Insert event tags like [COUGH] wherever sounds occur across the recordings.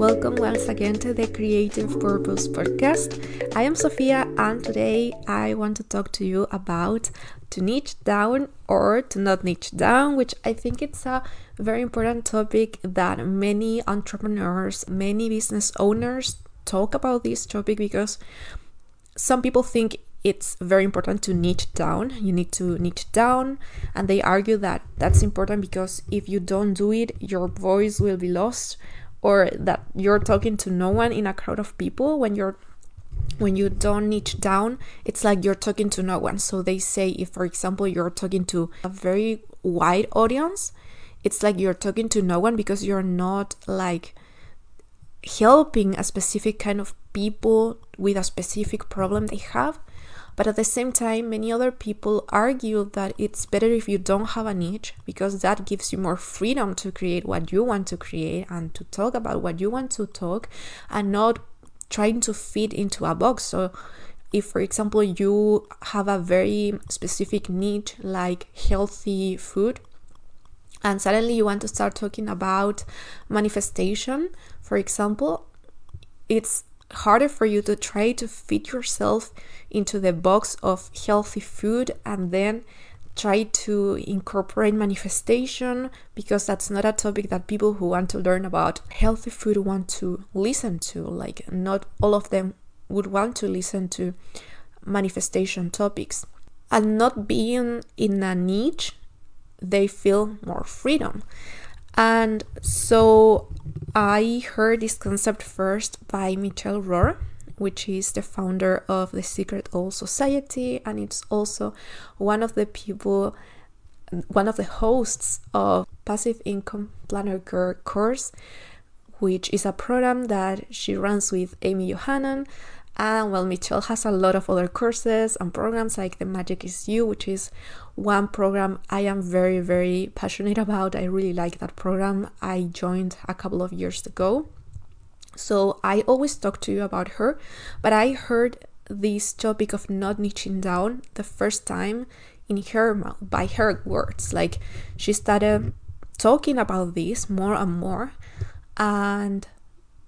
Welcome once again to the Creative Purpose Podcast. I am Sofia, and today I want to talk to you about to niche down or to not niche down, which I think it's a very important topic that many entrepreneurs, many business owners talk about this topic because some people think it's very important to niche down. You need to niche down, and they argue that that's important because if you don't do it, your voice will be lost or that you're talking to no one in a crowd of people when you're when you don't niche down it's like you're talking to no one so they say if for example you're talking to a very wide audience it's like you're talking to no one because you're not like helping a specific kind of people with a specific problem they have but at the same time, many other people argue that it's better if you don't have a niche because that gives you more freedom to create what you want to create and to talk about what you want to talk and not trying to fit into a box. So, if for example you have a very specific niche like healthy food, and suddenly you want to start talking about manifestation, for example, it's harder for you to try to fit yourself into the box of healthy food and then try to incorporate manifestation because that's not a topic that people who want to learn about healthy food want to listen to. Like not all of them would want to listen to manifestation topics. And not being in a niche they feel more freedom. And so I heard this concept first by Michelle Rohr, which is the founder of the Secret Owl Society, and it's also one of the people, one of the hosts of Passive Income Planner Girl course, which is a program that she runs with Amy Yohannan and well, Michelle has a lot of other courses and programs like The Magic is You, which is one program I am very, very passionate about. I really like that program. I joined a couple of years ago. So I always talk to you about her, but I heard this topic of not niching down the first time in her mouth by her words. Like she started talking about this more and more and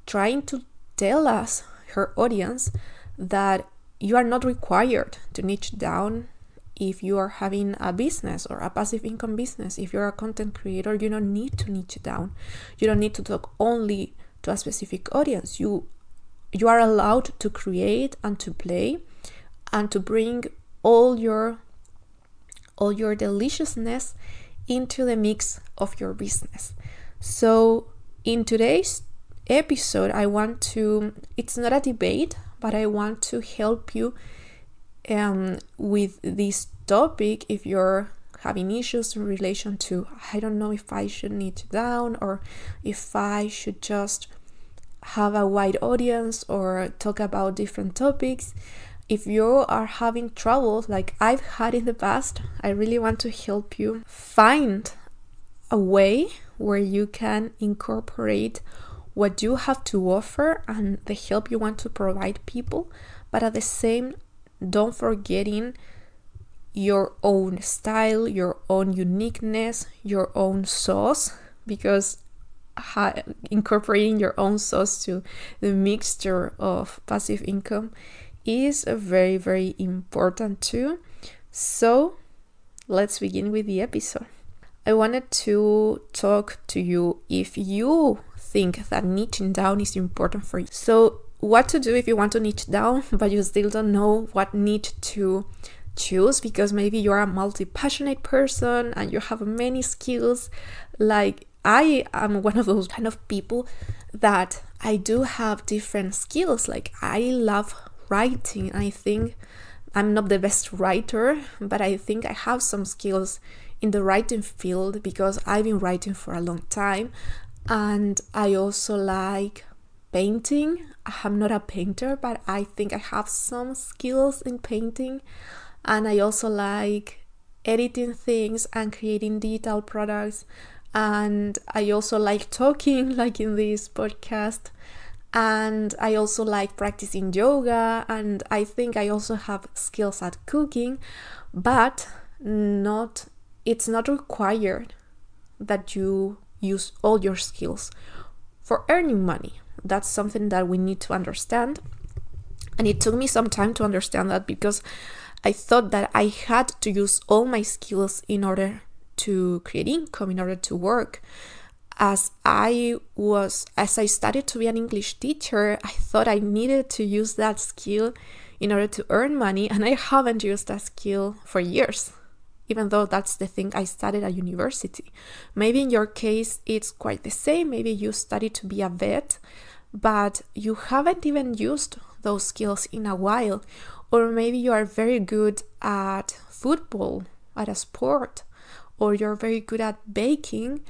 trying to tell us her audience that you are not required to niche down if you are having a business or a passive income business. If you're a content creator, you don't need to niche down. You don't need to talk only to a specific audience. You you are allowed to create and to play and to bring all your all your deliciousness into the mix of your business. So in today's episode, I want to, it's not a debate, but I want to help you um, with this topic if you're having issues in relation to, I don't know if I should niche down or if I should just have a wide audience or talk about different topics. If you are having trouble like I've had in the past, I really want to help you find a way where you can incorporate what you have to offer and the help you want to provide people, but at the same don't forgetting your own style, your own uniqueness, your own sauce because incorporating your own sauce to the mixture of passive income is a very very important too. So, let's begin with the episode. I wanted to talk to you if you think that niching down is important for you. So, what to do if you want to niche down, [LAUGHS] but you still don't know what niche to choose because maybe you're a multi passionate person and you have many skills. Like, I am one of those kind of people that I do have different skills. Like, I love writing. I think I'm not the best writer, but I think I have some skills in the writing field because I've been writing for a long time and I also like painting. I'm not a painter, but I think I have some skills in painting, and I also like editing things and creating digital products. And I also like talking, [LAUGHS] like in this podcast. and I also like practicing yoga and I think I also have skills at cooking but not it's not required that you use all your skills. For earning money that's something that we need to understand. And it took me some time to understand that because I thought that I had to use all my skills in order to create income in order to work. As I was as I started to be an English teacher, I thought I needed to use that skill in order to earn money and I haven't used that skill for years. Even though that's the thing I studied at university. Maybe in your case it's quite the same. Maybe you studied to be a vet, but you haven't even used those skills in a while. Or maybe you are very good at football, at a sport, or you're very good at baking,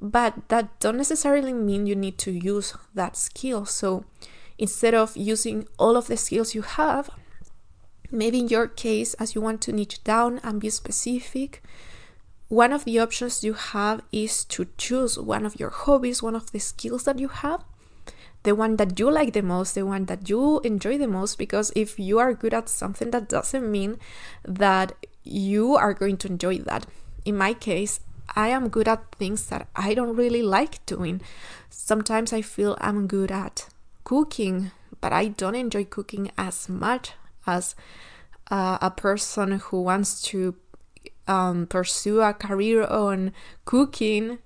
but that don't necessarily mean you need to use that skill so instead of using all of the skills you have maybe in your case as you want to niche down and be specific one of the options you have is to choose one of your hobbies one of the skills that you have the one that you like the most, the one that you enjoy the most, because if you are good at something, that doesn't mean that you are going to enjoy that. In my case, I am good at things that I don't really like doing. Sometimes I feel I'm good at cooking, but I don't enjoy cooking as much as uh, a person who wants to um, pursue a career on cooking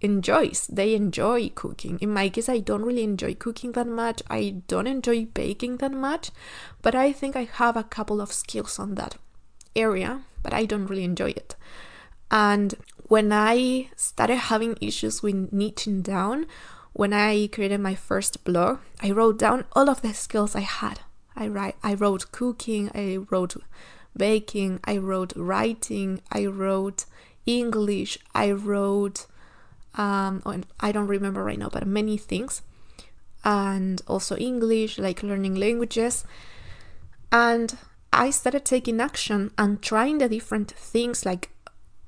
enjoys. They enjoy cooking. In my case, I don't really enjoy cooking that much. I don't enjoy baking that much, but I think I have a couple of skills on that area, but I don't really enjoy it. And when I started having issues with niching down, when I created my first blog, I wrote down all of the skills I had. I write I wrote cooking, I wrote baking, I wrote writing, I wrote English, I wrote um oh, I don't remember right now, but many things. And also English, like learning languages. And I started taking action and trying the different things like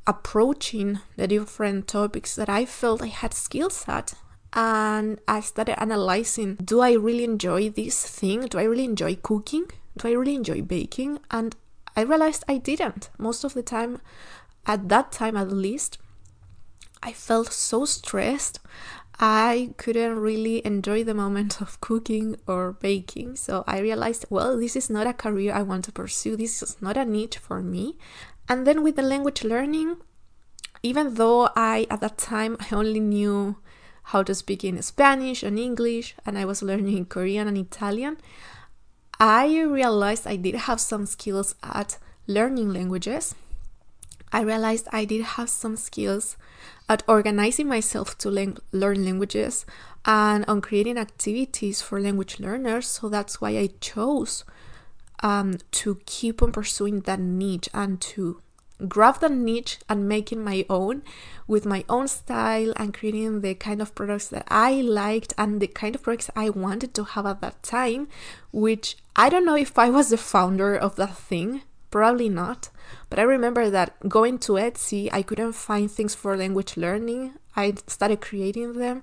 approaching the different topics that I felt I had skills at. And I started analyzing do I really enjoy this thing? Do I really enjoy cooking? Do I really enjoy baking? And I realized I didn't. Most of the time, at that time at least, I felt so stressed. I couldn't really enjoy the moment of cooking or baking. So I realized, well, this is not a career I want to pursue. This is not a niche for me. And then with the language learning, even though I at that time I only knew how to speak in Spanish and English and I was learning Korean and Italian, I realized I did have some skills at learning languages. I realized I did have some skills at organizing myself to learn languages and on creating activities for language learners. So that's why I chose um, to keep on pursuing that niche and to grab that niche and making my own with my own style and creating the kind of products that I liked and the kind of products I wanted to have at that time, which I don't know if I was the founder of that thing, probably not. But I remember that going to Etsy, I couldn't find things for language learning. I started creating them,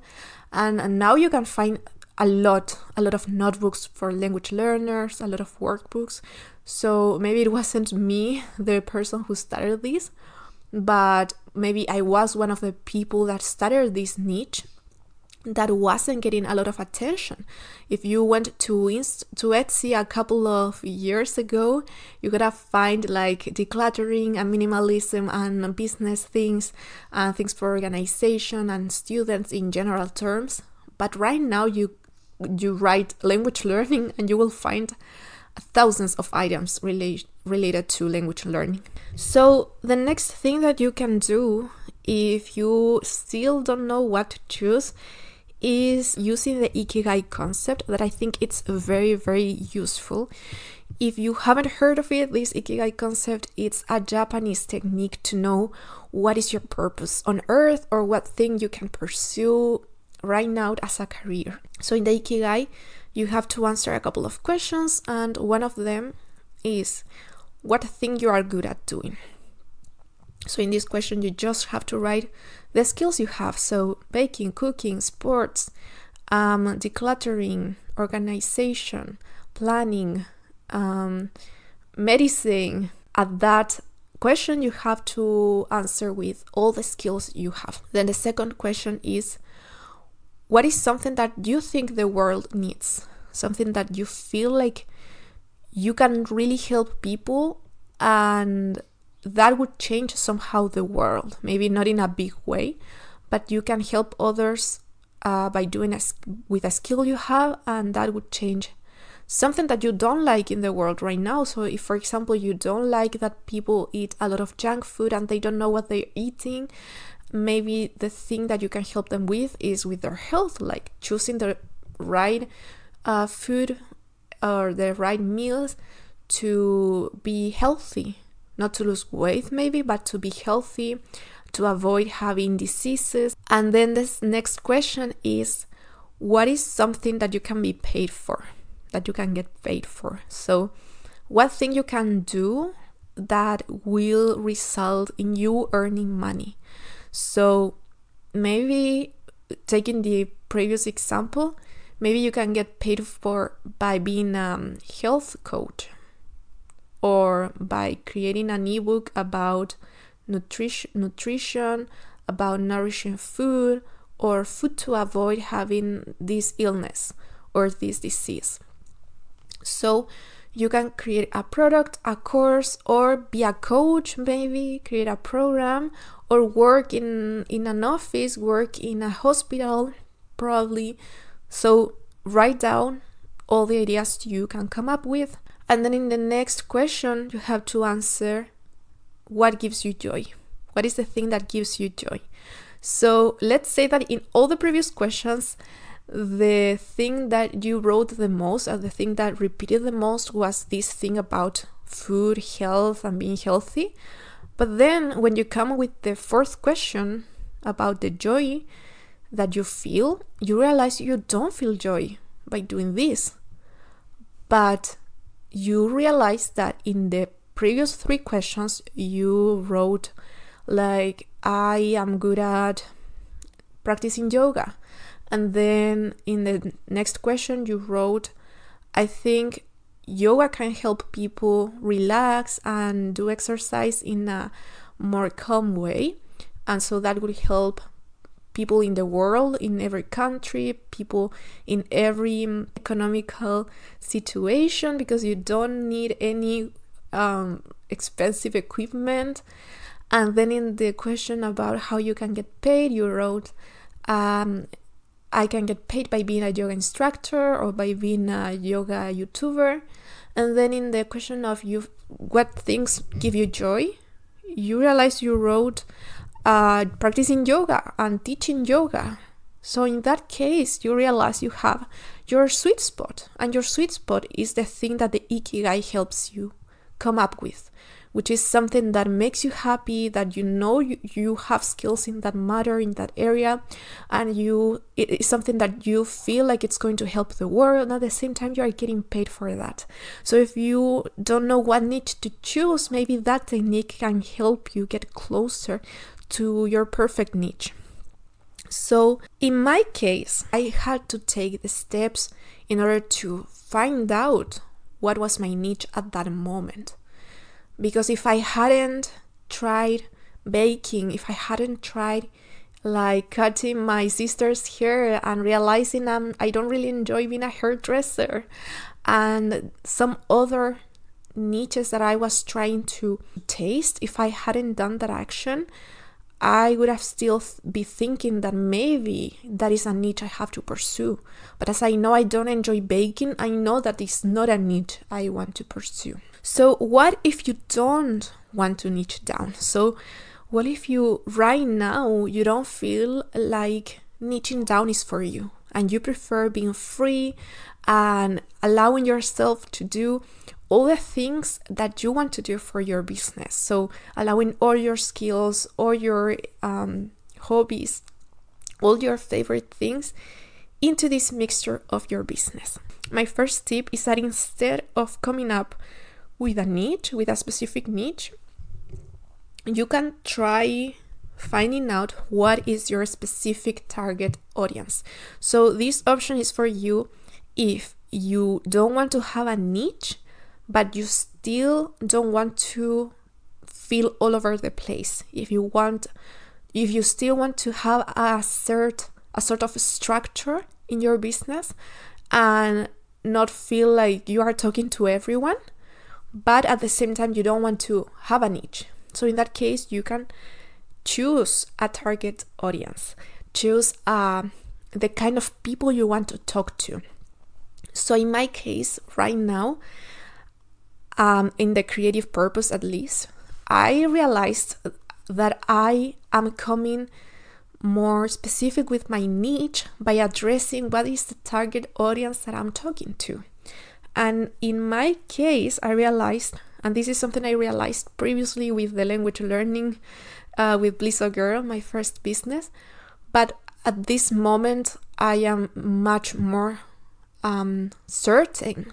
and now you can find a lot a lot of notebooks for language learners a lot of workbooks so maybe it wasn't me the person who started this but maybe i was one of the people that started this niche that wasn't getting a lot of attention. If you went to Inst- to Etsy a couple of years ago, you could have find like decluttering and minimalism and business things and things for organization and students in general terms. But right now you you write language learning and you will find thousands of items relate, related to language learning. So, the next thing that you can do if you still don't know what to choose is using the ikigai concept that I think it's very very useful. If you haven't heard of it, this ikigai concept it's a Japanese technique to know what is your purpose on earth or what thing you can pursue right now as a career. So in the Ikigai, you have to answer a couple of questions, and one of them is what thing you are good at doing. So in this question, you just have to write the skills you have. So baking, cooking, sports, um, decluttering, organization, planning, um, medicine. At that question, you have to answer with all the skills you have. Then the second question is what is something that you think the world needs? Something that you feel like you can really help people and that would change somehow the world. Maybe not in a big way, but you can help others uh, by doing a, with a skill you have, and that would change something that you don't like in the world right now. So, if for example you don't like that people eat a lot of junk food and they don't know what they're eating, maybe the thing that you can help them with is with their health, like choosing the right uh, food or the right meals to be healthy, not to lose weight, maybe, but to be healthy, to avoid having diseases. And then this next question is what is something that you can be paid for, that you can get paid for? So, what thing you can do that will result in you earning money? So, maybe taking the previous example, maybe you can get paid for by being a um, health coach or by creating an ebook about nutrition, nutrition, about nourishing food, or food to avoid having this illness or this disease. So you can create a product, a course, or be a coach, maybe create a program, or work in in an office, work in a hospital, probably. So write down all the ideas you can come up with, and then in the next question you have to answer what gives you joy. What is the thing that gives you joy? So let's say that in all the previous questions, the thing that you wrote the most or the thing that repeated the most was this thing about food, health, and being healthy. But then when you come with the fourth question about the joy that you feel, you realize you don't feel joy by doing this. But you realize that in the previous three questions you wrote like I am good at practicing yoga. And then in the next question, you wrote, I think yoga can help people relax and do exercise in a more calm way. And so that would help people in the world, in every country, people in every economical situation, because you don't need any um, expensive equipment. And then in the question about how you can get paid, you wrote, um, I can get paid by being a yoga instructor or by being a yoga YouTuber. And then in the question of you, what things give you joy, you realize you wrote uh, practicing yoga and teaching yoga. So in that case, you realize you have your sweet spot, and your sweet spot is the thing that the ikigai helps you come up with which is something that makes you happy that you know you, you have skills in that matter in that area and you it is something that you feel like it's going to help the world and at the same time you are getting paid for that. So if you don't know what niche to choose maybe that technique can help you get closer to your perfect niche. So in my case i had to take the steps in order to find out what was my niche at that moment because if I hadn't tried baking, if I hadn't tried like cutting my sister's hair and realizing I'm, I don't really enjoy being a hairdresser and some other niches that I was trying to taste, if I hadn't done that action, I would have still be thinking that maybe that is a niche I have to pursue. But as I know I don't enjoy baking, I know that it's not a niche I want to pursue. So, what if you don't want to niche down? So, what if you right now you don't feel like niching down is for you and you prefer being free and allowing yourself to do all the things that you want to do for your business. So, allowing all your skills, all your um, hobbies, all your favorite things into this mixture of your business. My first tip is that instead of coming up with a niche, with a specific niche, you can try finding out what is your specific target audience. So, this option is for you if you don't want to have a niche, but you still don't want to feel all over the place. If you want, if you still want to have a cert, a sort of structure in your business, and not feel like you are talking to everyone, but at the same time you don't want to have a niche. So in that case, you can choose a target audience, choose uh, the kind of people you want to talk to. So in my case, right now, um, in the creative purpose at least, I realized that I am coming more specific with my niche by addressing what is the target audience that I'm talking to. And in my case, I realized, and this is something I realized previously with the language learning uh, with Blissogirl, my first business, but at this moment, I am much more um, certain.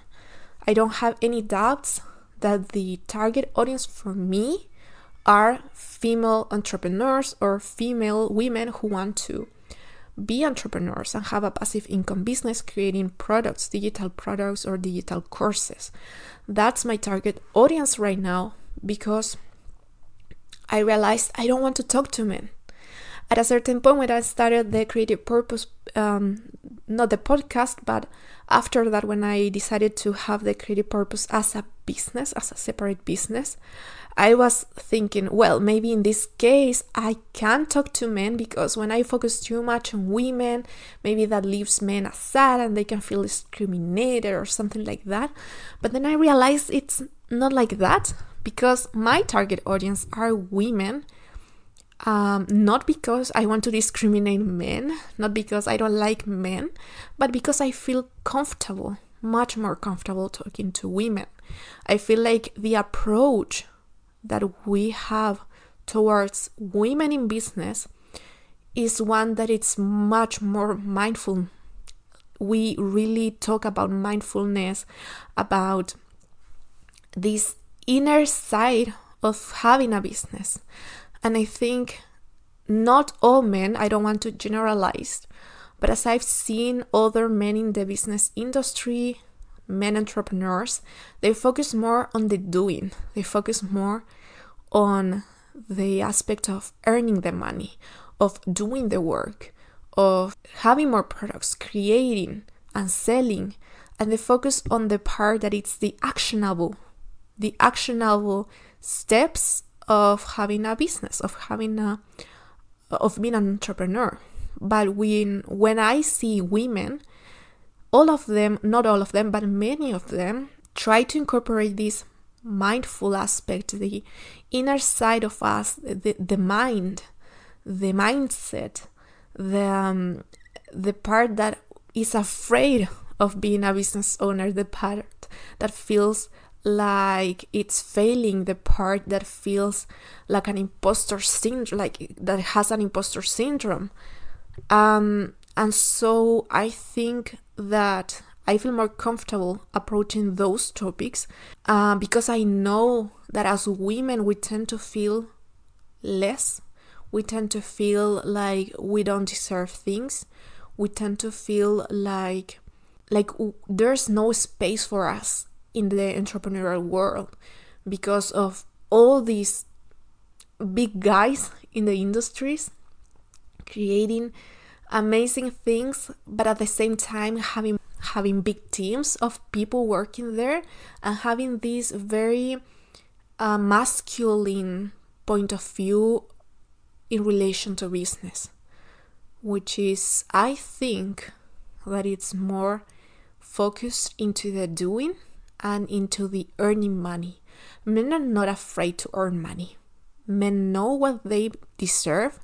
I don't have any doubts that the target audience for me are female entrepreneurs or female women who want to be entrepreneurs and have a passive income business creating products, digital products, or digital courses. That's my target audience right now because I realized I don't want to talk to men. At a certain point, when I started the Creative Purpose, um, not the podcast, but after that, when I decided to have the Creative Purpose as a business, as a separate business, I was thinking, well, maybe in this case, I can talk to men because when I focus too much on women, maybe that leaves men aside and they can feel discriminated or something like that. But then I realized it's not like that because my target audience are women. Um, not because I want to discriminate men, not because I don't like men, but because I feel comfortable, much more comfortable talking to women. I feel like the approach that we have towards women in business is one that it's much more mindful. We really talk about mindfulness, about this inner side of having a business. And I think not all men, I don't want to generalize, but as I've seen other men in the business industry, men entrepreneurs, they focus more on the doing. They focus more on the aspect of earning the money, of doing the work, of having more products, creating and selling, and they focus on the part that it's the actionable, the actionable steps of having a business, of having a of being an entrepreneur. But when when I see women, all of them, not all of them, but many of them try to incorporate this mindful aspect, the inner side of us, the, the mind, the mindset, the, um, the part that is afraid of being a business owner, the part that feels like it's failing, the part that feels like an imposter syndrome, like that has an imposter syndrome. Um, and so I think that I feel more comfortable approaching those topics uh, because I know that as women, we tend to feel less. We tend to feel like we don't deserve things. We tend to feel like like there's no space for us in the entrepreneurial world because of all these big guys in the industries creating amazing things but at the same time having having big teams of people working there and having this very uh, masculine point of view in relation to business, which is, I think, that it's more focused into the doing and into the earning money. Men are not afraid to earn money. Men know what they deserve.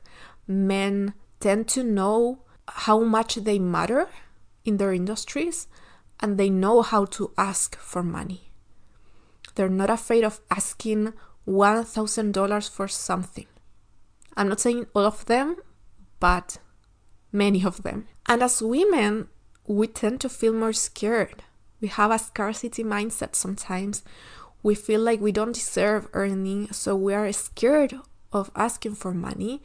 Men tend to know how much they matter in their industries and they know how to ask for money. They're not afraid of asking $1,000 for something. I'm not saying all of them, but many of them. And as women, we tend to feel more scared. We have a scarcity mindset sometimes. We feel like we don't deserve earning, so we are scared of asking for money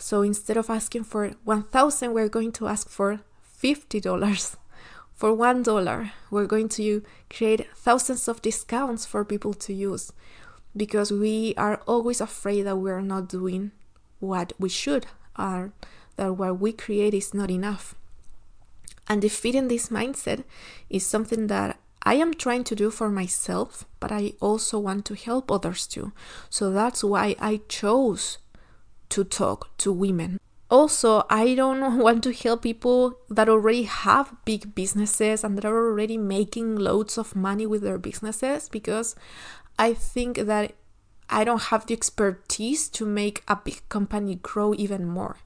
So instead of asking for 1000 we're going to ask for $50. For $1, we're going to create thousands of discounts for people to use because we are always afraid that we're not doing what we should or that what we create is not enough. And defeating this mindset is something that I am trying to do for myself, but I also want to help others too. So that's why I chose to talk to women. Also, I don't want [LAUGHS] to help people that already have big businesses and that are already making loads of money with their businesses because I think that I don't have the expertise to make a big company grow even more.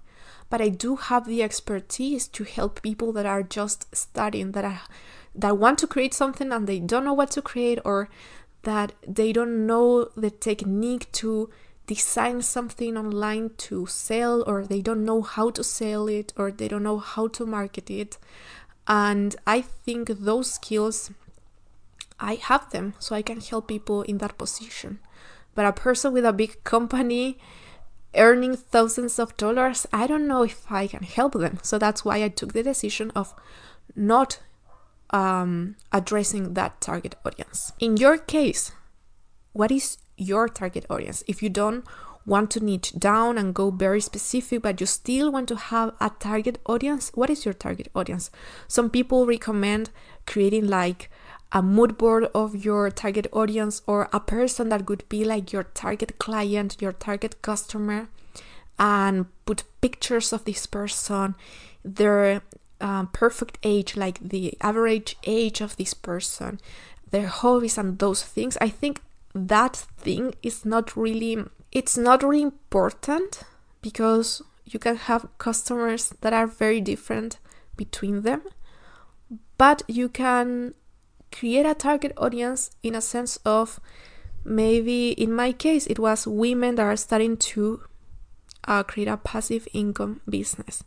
But I do have the expertise to help people that are just starting, that are that want to create something and they don't know what to create or that they don't know the technique to design something online to sell or they don't know how to sell it or they don't know how to market it. And i think those skills i have them so i can help people in that position. But a person with a big company earning thousands of dollars i don't know if i can help them. So that's why i took the decision of not um, addressing that target audience. In your case, what is your target audience? If you don't want to niche down and go very specific, but you still want to have a target audience, what is your target audience? Some people recommend creating like a mood board of your target audience or a person that would be like your target client, your target customer, and put pictures of this person, their um, perfect age, like the average age of this person, their hobbies and those things, I think that thing is not really it's not really important because you can have customers that are very different between them but you can create a target audience in a sense of maybe in my case it was women that are starting to uh, create a passive income business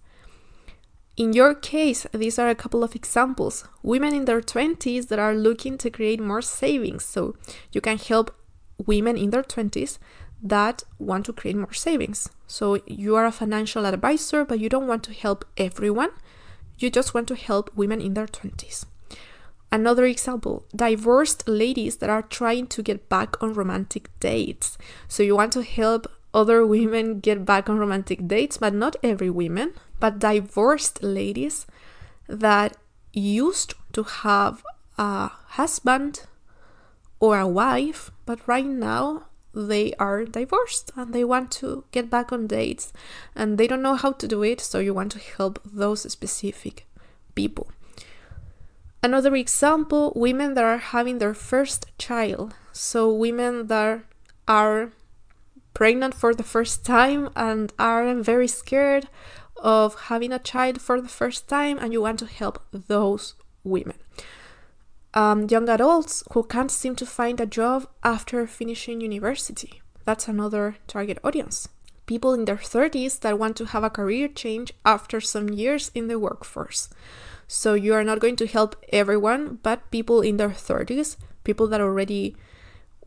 in your case, these are a couple of examples. Women in their 20s that are looking to create more savings. So you can help women in their 20s that want to create more savings. So you are a financial advisor, but you don't want to help everyone. You just want to help women in their 20s. Another example divorced ladies that are trying to get back on romantic dates. So you want to help other women get back on romantic dates, but not every women but divorced ladies that used to have a husband or a wife, but right now they are divorced and they want to get back on dates and they don't know how to do it, so you want to help those specific people. Another example women that are having their first child, so women that are pregnant for the first time and are very scared of having a child for the first time and you want to help those women. Um, young adults who can't seem to find a job after finishing university. That's another target audience. People in their 30s that want to have a career change after some years in the workforce. So you are not going to help everyone, but people in their 30s, people that already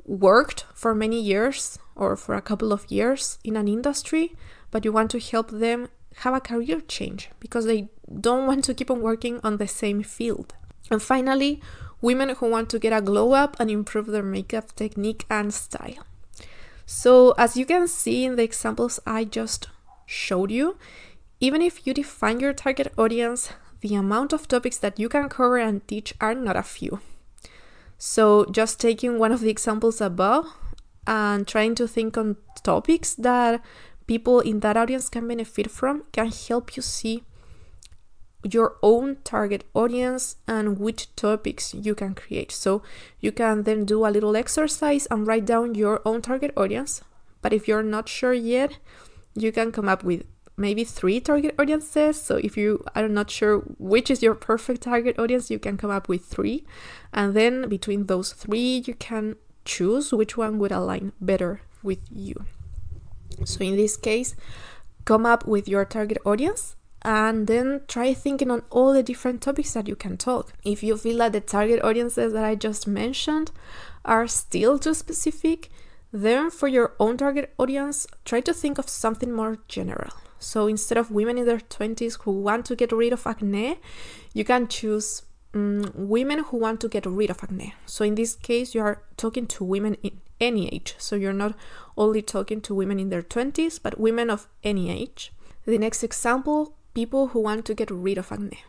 worked for many years or for a couple of years in an industry, but you want to help them have a career change because they don't want to keep on working on the same field. And finally, women who want to get a glow up and improve their makeup technique and style. So, as you can see in the examples I just showed you, even if you define your target audience, the amount of topics that you can cover and teach are not a few. So, just taking one of the examples above and trying to think on topics that people in that audience can benefit from can help you see your own target audience and which topics you can create. So you can then do a little exercise and write down your own target audience. But if you're not sure yet, you can come up with maybe three target audiences. So if you are not sure which is your perfect target audience, you can come up with three. And then between those three, you can choose which one would align better with you. So in this case, come up with your target audience and then try thinking on all the different topics that you can talk. If you feel that the target audiences that I just mentioned are still too specific, then for your own target audience, try to think of something more general. So instead of women in their 20s who want to get rid of acne, you can choose um, women who want to get rid of acne. So in this case, you are talking to women in any age. So you're not only talking to women in their 20s, but women of any age. The next example people who want to get rid of acne.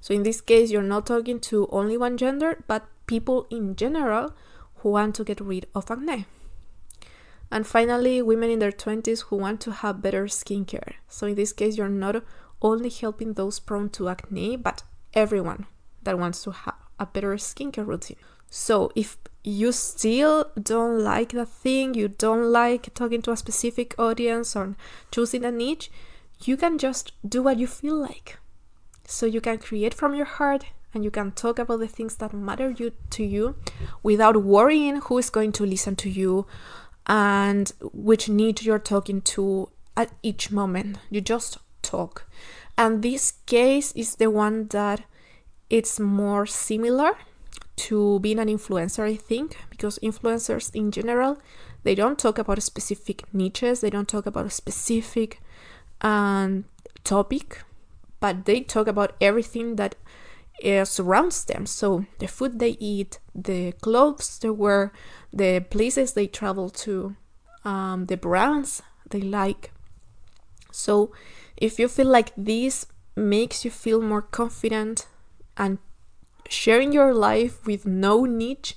So in this case, you're not talking to only one gender, but people in general who want to get rid of acne. And finally, women in their 20s who want to have better skincare. So in this case, you're not only helping those prone to acne, but everyone that wants to have a better skincare routine. So if you still don't like the thing, you don't like talking to a specific audience or choosing a niche, you can just do what you feel like. So you can create from your heart and you can talk about the things that matter you to you without worrying who is going to listen to you and which need you're talking to at each moment. You just talk. And this case is the one that it's more similar to being an influencer, I think, because influencers in general, they don't talk about specific niches, they don't talk about specific um, topic, but they talk about everything that uh, surrounds them. So the food they eat, the clothes they wear, the places they travel to, um, the brands they like. So if you feel like this makes you feel more confident and sharing your life with no niche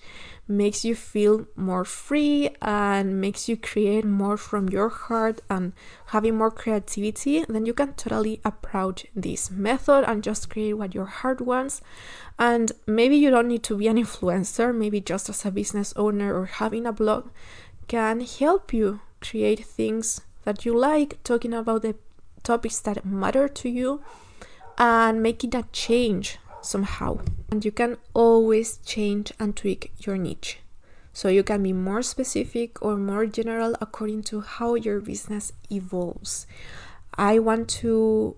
makes you feel more free and makes you create more from your heart and having more creativity, then you can totally approach this method and just create what your heart wants. And maybe you don't need to be an influencer, maybe just as a business owner or having a blog can help you create things that you like, talking about the topics that matter to you and making a change somehow. And you can always change and tweak your niche. So you can be more specific or more general according to how your business evolves. I want to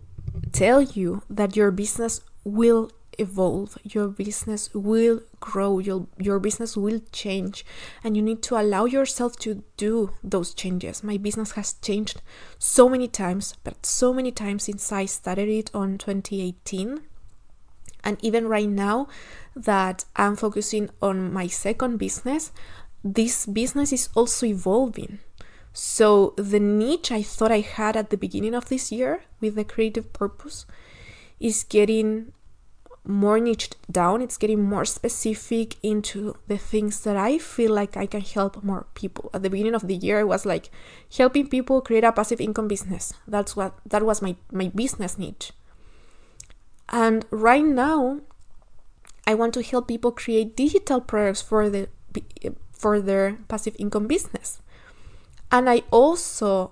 tell you that your business will evolve, your business will grow, your, your business will change, and you need to allow yourself to do those changes. My business has changed so many times, but so many times since I started it on 2018 and even right now that I'm focusing on my second business, this business is also evolving. So the niche I thought I had at the beginning of this year with the creative purpose is getting more niched down, it's getting more specific into the things that I feel like I can help more people. At the beginning of the year, I was like helping people create a passive income business. That's what that was my my business niche. And right now, I want to help people create digital products for the for their passive income business. And I also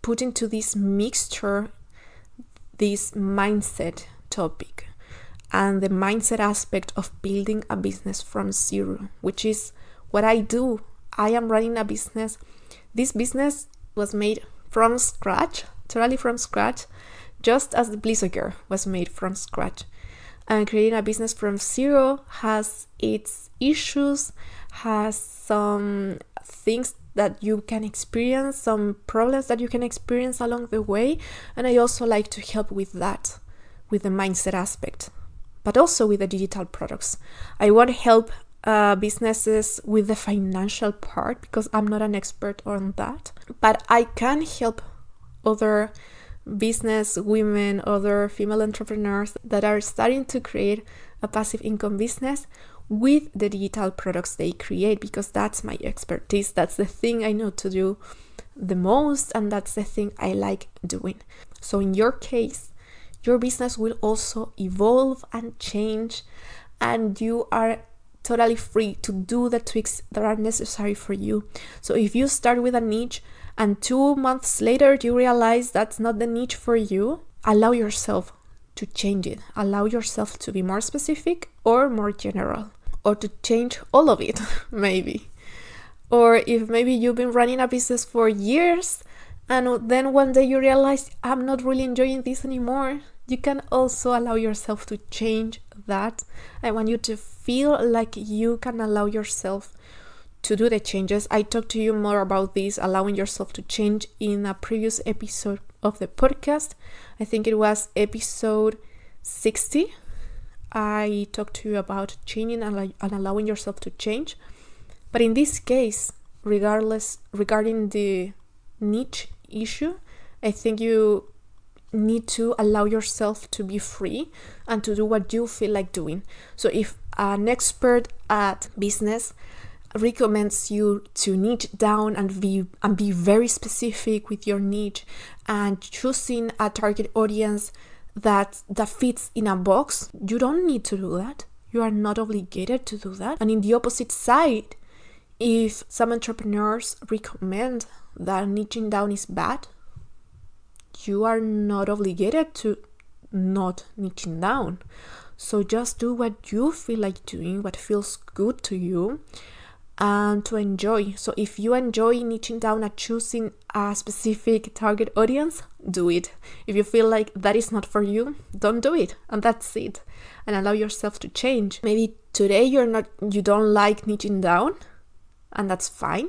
put into this mixture this mindset topic and the mindset aspect of building a business from zero, which is what I do. I am running a business. This business was made from scratch, totally from scratch, just as the Blizzard was made from scratch. And creating a business from zero has its issues, has some things that you can experience, some problems that you can experience along the way. And I also like to help with that, with the mindset aspect, but also with the digital products. I want to help uh, businesses with the financial part because I'm not an expert on that, but I can help other business women, other female entrepreneurs that are starting to create a passive income business with the digital products they create because that's my expertise. That's the thing I know to do the most, and that's the thing I like doing. So, in your case, your business will also evolve and change, and you are totally free to do the tweaks that are necessary for you. So, if you start with a niche, and two months later you realize that's not the niche for you, allow yourself to change it. Allow yourself to be more specific or more general, or to change all of it, [LAUGHS] maybe. Or if maybe you've been running a business for years and then one day you realize, I'm not really enjoying this anymore, you can also allow yourself to change that. I want you to feel like you can allow yourself to do the changes. I talked to you more about this, allowing yourself to change in a previous episode of the podcast. I think it was episode 60. I talked to you about changing and, allowing yourself to change. But in this case, regardless regarding the niche issue, I think you need to allow yourself to be free and to do what you feel like doing. So if an expert at business recommends you to niche down and be and be very specific with your niche and choosing a target audience that that fits in a box. You don't need to do that. You are not obligated to do that. And in the opposite side if some entrepreneurs recommend that niching down is bad you are not obligated to not niching down. So just do what you feel like doing, what feels good to you, and to enjoy. So if you enjoy niching down and choosing a specific target audience, do it. If you feel like that is not for you, don't do it. And that's it. And allow yourself to change. Maybe today you're not you don't like niching down, and that's fine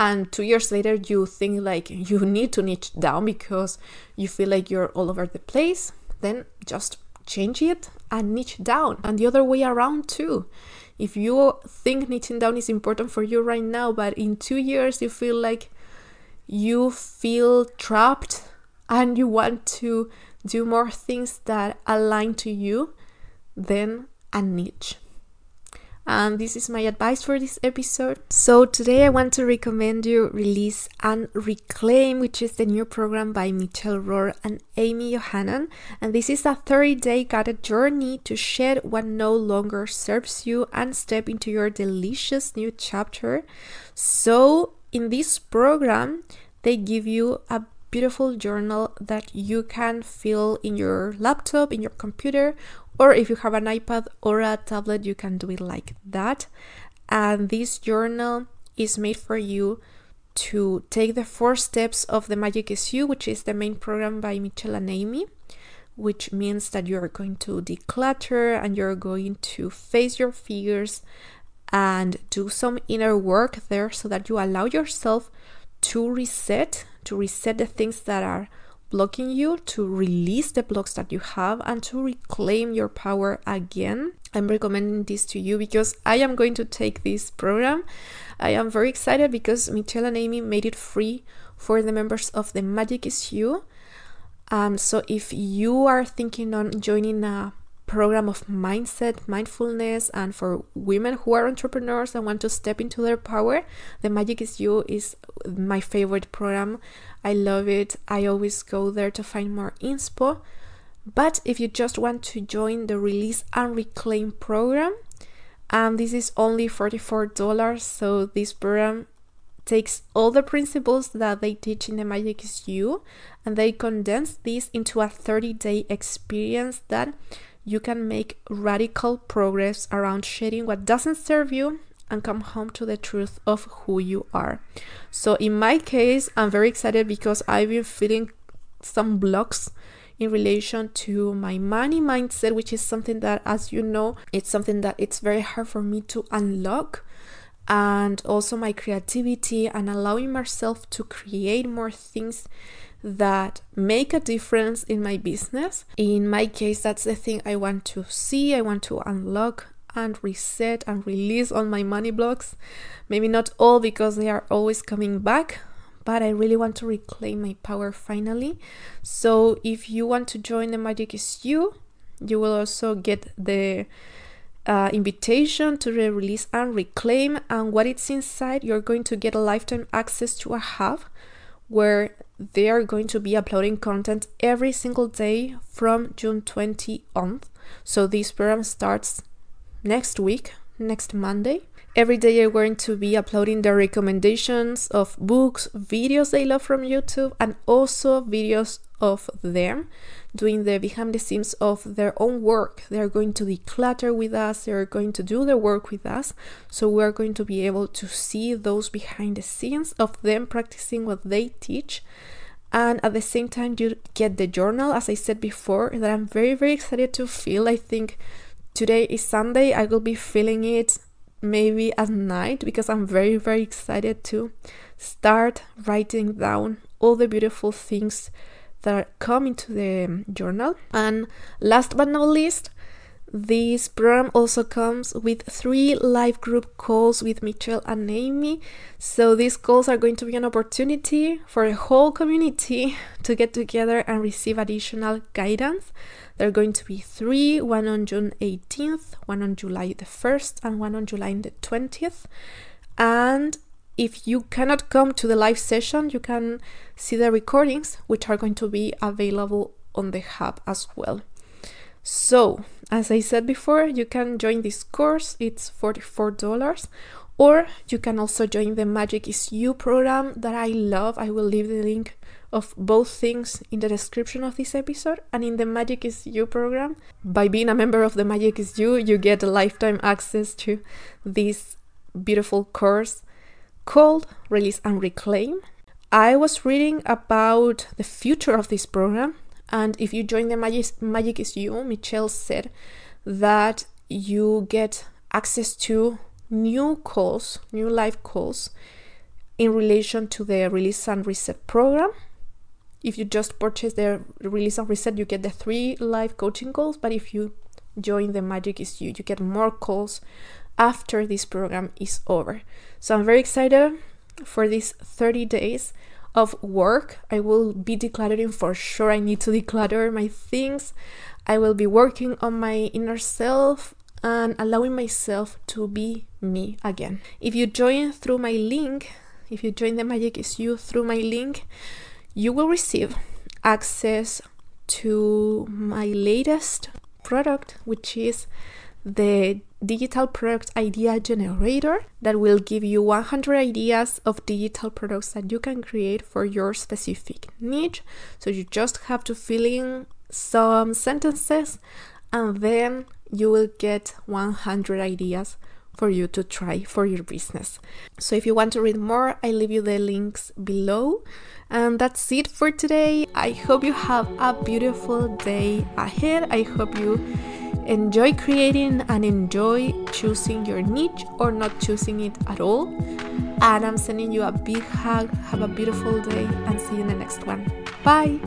and two years later you think like you [LAUGHS] need to niche down because you feel like you're all over the place then just change it and niche down and the other way around too if you think niching down is important for you right now but in two years you feel like you feel trapped and you want to do more things that align to you then a niche and this is my advice for this episode. So today I want to recommend you Release and Reclaim, which is the new program by Michelle Rohr and Amy Yohannan. And this is a 30-day guided journey to shed what no longer serves you and step into your delicious new chapter. So in this program, they give you a beautiful journal that you can fill in your laptop, in your computer, or if you have an iPad or a tablet, you can do it like that. And this journal is made for you to take the four steps of the Magic is You, which is the main program by Michelle and Amy, which means that you're going to declutter and you're going to face your fears and do some inner work there so that you allow yourself to reset, to reset the things that are blocking you, to release the blocks that you have, and to reclaim your power again. I'm recommending this to you because I am going to take this program. I am very excited because Michelle and Amy made it free for the members of the Magic is You. Um, so if you are thinking on joining a program of mindset, mindfulness, and for women who are entrepreneurs and want to step into their power, the Magic is You is my favorite program. I love it. I always go there to find more inspo. But if you just want to join the Release and Reclaim program, and this is only $44, so this program takes all the principles that they teach in the Magic is You and they condense this into a 30 day experience that you can make radical progress around shedding what doesn't serve you and come home to the truth of who you are. So, in my case, I'm very excited because I've been feeling some blocks in relation to my money mindset, which is something that, as you know, it's something that it's very hard for me to unlock. And also my creativity and allowing myself to create more things that make a difference in my business. In my case, that's the thing I want to see, I want to unlock and reset and release all my money blocks. Maybe not all because they are always coming back, but I really want to reclaim my power finally. So if you want to join the Magic is You, you will also get the uh, invitation to the release and reclaim and what it's inside you're going to get a lifetime access to a hub where they are going to be uploading content every single day from June 20 on. So this program starts next week, next Monday. Every day I'm going to be uploading the recommendations of books, videos they love from YouTube, and also videos of them doing the behind the scenes of their own work. They're going to declutter with us, they're going to do their work with us. So we're going to be able to see those behind the scenes of them practicing what they teach. And at the same time, you get the journal, as I said before, that I'm very, very excited to feel. I think today is Sunday, I will be filling it maybe at night because I'm very, very excited to start writing down all the beautiful things that are coming to the journal. And last but not least, this program also comes with three live group calls with Michelle and Amy. So these calls are going to be an opportunity for the whole community [LAUGHS] to get together and receive additional guidance. There are going to be three one on June 18th, one on July the 1st, and one on July the 20th. And if you cannot come to the live session, you can see the recordings, which are going to be available on the hub as well. So, as I said before, you can join this course, it's $44, or you can also join the Magic is You program that I love. I will leave the link of both things in the description of this episode. And in the Magic is You program, by being a member of the Magic is You, you get lifetime access to this beautiful course called Release and Reclaim. I was reading about the future of this program and if you join the Magic, Magic is You, Michelle said that you get access to new calls, new live calls in relation to the Release and Reset program. If you just purchase the Release and Reset, you get the three live coaching calls. But if you join the Magic is You, you get more calls after this program is over. So I'm very excited for these 30 days of work. I will be decluttering for sure. I need to declutter my things. I will be working on my inner self and allowing myself to be me again. If you join through my link, if you join the Magic is You through my link, you will receive access to my latest product, which is the digital product idea generator that will give you 100 ideas of digital products that you can create for your specific niche. So you just have to fill in some sentences and then you will get 100 ideas for you to try for your business. So if you want to read more, I leave you the links below. And that's it for today. I hope you have a beautiful day ahead. I hope you enjoy creating and enjoy choosing your niche or not choosing it at all. And I'm sending you a big hug. Have a beautiful day and see you in the next one. Bye.